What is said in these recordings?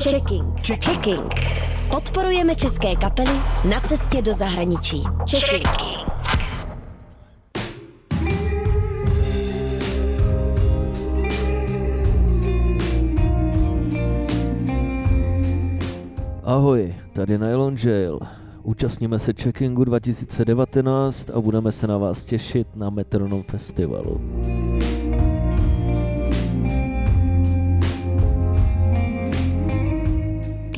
Checking. Checking. Podporujeme české kapely na cestě do zahraničí. Checking. Ahoj, tady Nylon Jail. Účastníme se Checkingu 2019 a budeme se na vás těšit na Metronom Festivalu.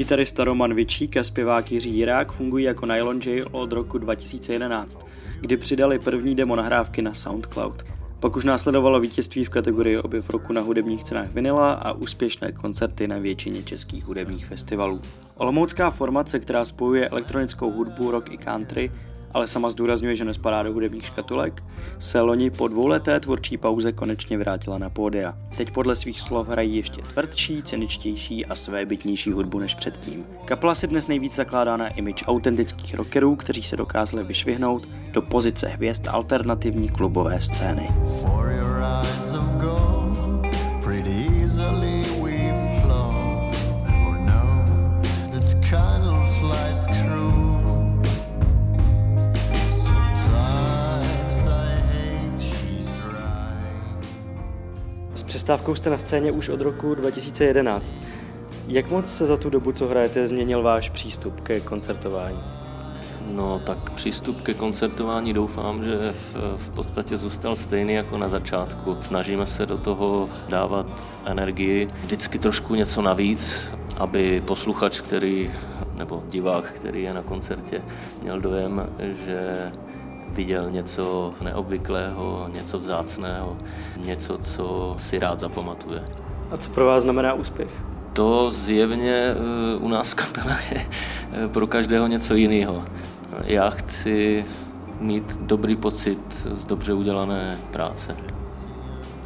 Kytarista Roman Vičík a zpěvák Jiří Jirák fungují jako Nylon Jail od roku 2011, kdy přidali první demo nahrávky na SoundCloud. Pak už následovalo vítězství v kategorii objev roku na hudebních cenách Vinila a úspěšné koncerty na většině českých hudebních festivalů. Olomoucká formace, která spojuje elektronickou hudbu, rock i country, ale sama zdůrazňuje, že nespadá do hudebních škatulek, se loni po dvouleté tvůrčí pauze konečně vrátila na pódia. Teď podle svých slov hrají ještě tvrdší, ceničtější a svébytnější hudbu než předtím. Kapela si dnes nejvíc zakládá na image autentických rockerů, kteří se dokázali vyšvihnout do pozice hvězd alternativní klubové scény. For your eyes přestávkou jste na scéně už od roku 2011. Jak moc se za tu dobu, co hrajete, změnil váš přístup ke koncertování? No tak přístup ke koncertování doufám, že v, v podstatě zůstal stejný jako na začátku. Snažíme se do toho dávat energii, vždycky trošku něco navíc, aby posluchač, který, nebo divák, který je na koncertě, měl dojem, že viděl něco neobvyklého, něco vzácného, něco, co si rád zapamatuje. A co pro vás znamená úspěch? To zjevně eh, u nás kapela je eh, pro každého něco jiného. Já chci mít dobrý pocit z dobře udělané práce,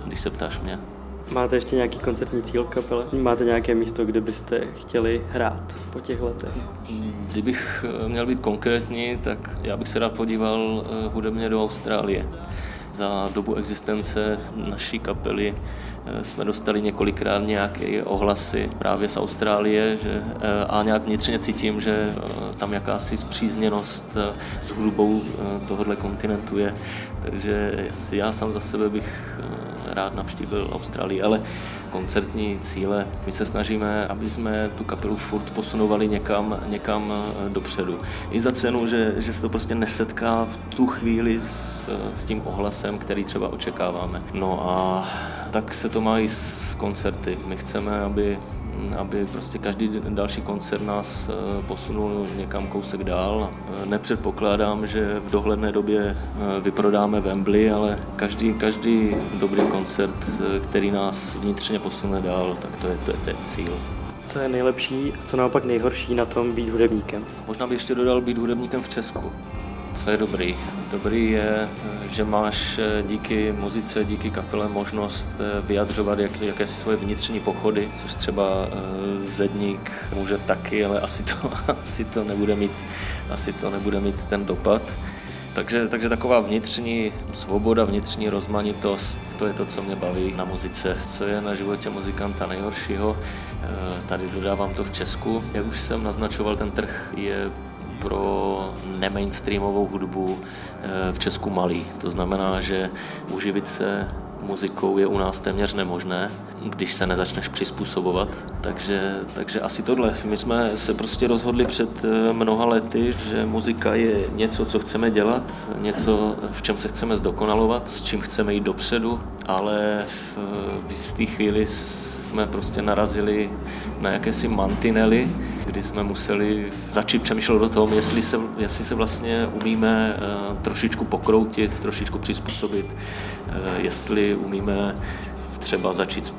když se ptáš mě. Máte ještě nějaký koncertní cíl kapele? Máte nějaké místo, kde byste chtěli hrát po těch letech? Kdybych eh, měl být konkrétní, tak já bych se rád podíval eh, hudebně do Austrálie. Za dobu existence naší kapely jsme dostali několikrát nějaké ohlasy právě z Austrálie že, a nějak vnitřně cítím, že tam jakási zpřízněnost s hudbou tohohle kontinentu je. Takže já sám za sebe bych rád navštívil Austrálii, ale koncertní cíle. My se snažíme, aby jsme tu kapelu furt posunovali někam, někam eh, dopředu. I za cenu, že, že se to prostě nesetká v tu chvíli s, s tím ohlasem, který třeba očekáváme. No a tak se to má i s koncerty. My chceme, aby aby prostě každý další koncert nás eh, posunul někam kousek dál. Eh, nepředpokládám, že v dohledné době eh, vyprodáme Wembley, ale každý, každý dobrý koncert, který nás vnitřně posune dál, tak to je, to je ten cíl. Co je nejlepší a co naopak nejhorší na tom být hudebníkem? Možná bych ještě dodal být hudebníkem v Česku. Co je dobrý? Dobrý je, že máš eh, díky muzice, díky kapele možnost eh, vyjadřovat jak, jakési svoje vnitřní pochody, což třeba eh, Zedník může taky, ale asi to, asi to, nebude, mít, asi to nebude mít ten dopad. Takže, takže taková vnitřní svoboda, vnitřní rozmanitost, to je to, co mě baví na muzice. Co je na životě muzikanta nejhoršího, tady dodávám to v Česku. Jak už jsem naznačoval, ten trh je pro nemainstreamovou hudbu eh, v Česku malý. To znamená, že uživit se muzikou je u nás téměř nemožné, když se nezačneš přizpůsobovat. Takže, takže asi tohle. My jsme se prostě rozhodli před eh, mnoha lety, že muzika je něco, co chceme dělat, něco, v čem se chceme zdokonalovat, s čím chceme jít dopředu, ale v, jistý chvíli jsme prostě narazili na jakési mantinely, kdy jsme museli začít přemýšlet o tom, jestli se, jestli se vlastně umíme uh, trošičku pokroutit, trošičku přizpůsobit, uh, jestli umíme třeba začít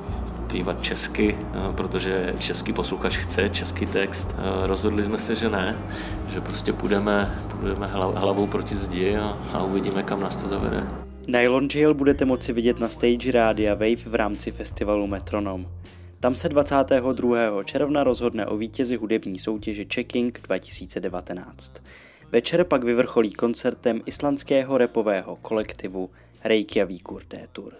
zpívat česky, uh, protože český posluchač chce český text. Rozhodli jsme se, že ne, že prostě půjdeme, půjdeme hlavou proti zdi a, a uvidíme, kam nás to zavede. Nylon Jail budete moci vidět na stage Rádia Wave v rámci festivalu Metronom. Tam se 22. června rozhodne o vítězi hudební soutěže Checking 2019. Večer pak vyvrcholí koncertem islandského repového kolektivu Reykjavíkur Tour.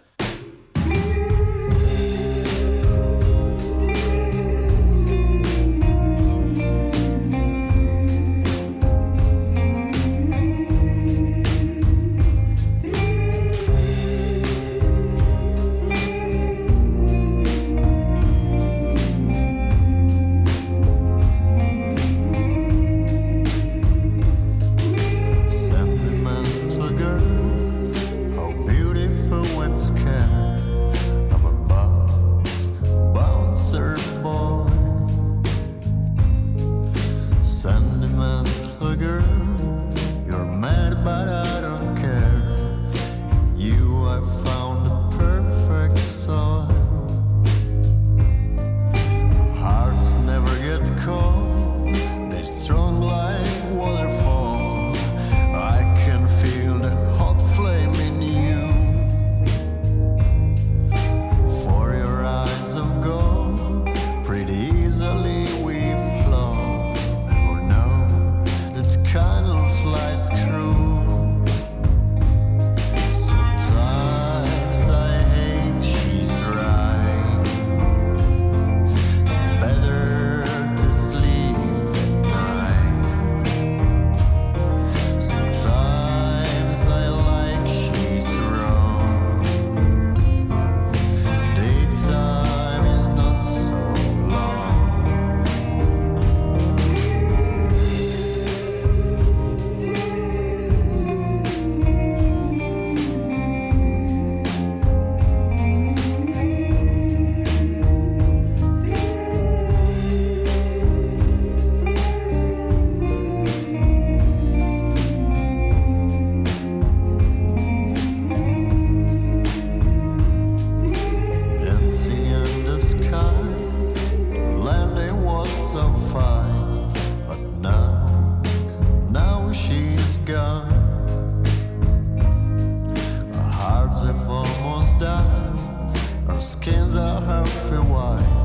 why.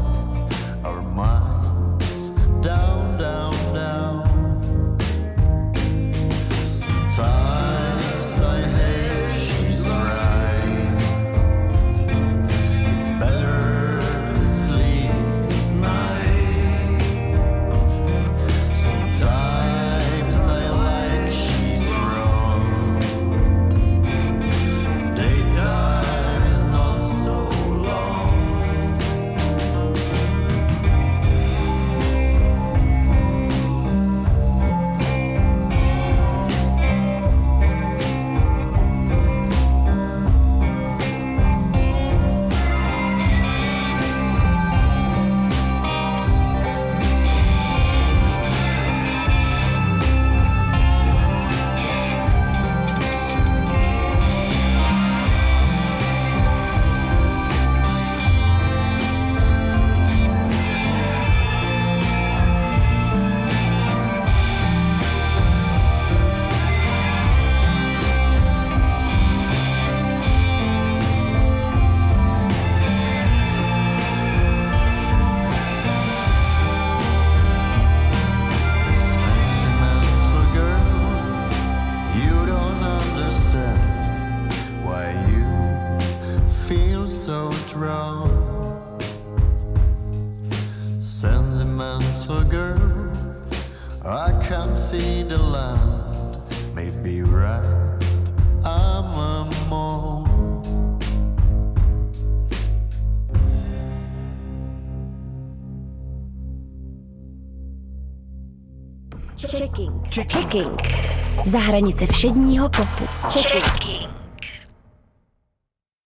Checking. Checking. Za hranice všedního popu. Checking.